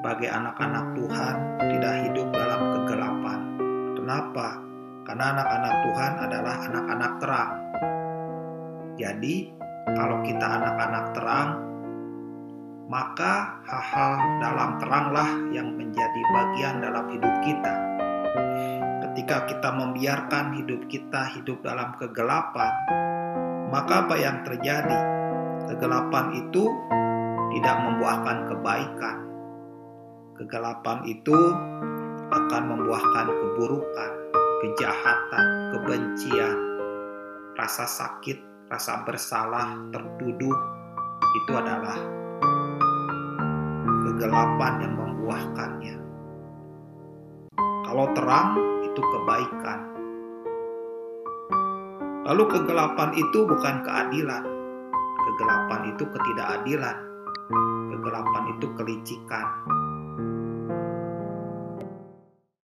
sebagai anak-anak Tuhan tidak hidup dalam kegelapan. Kenapa? Karena anak-anak Tuhan adalah anak-anak terang. Jadi, kalau kita anak-anak terang, maka hal-hal dalam teranglah yang menjadi bagian dalam hidup kita. Ketika kita membiarkan hidup kita hidup dalam kegelapan, maka apa yang terjadi? Kegelapan itu tidak membuahkan kebaikan. Kegelapan itu akan membuahkan keburukan, kejahatan, kebencian, rasa sakit, rasa bersalah, tertuduh. Itu adalah kegelapan yang membuahkannya. Kalau terang itu kebaikan. Lalu kegelapan itu bukan keadilan. Kegelapan itu ketidakadilan. Kegelapan itu kelicikan.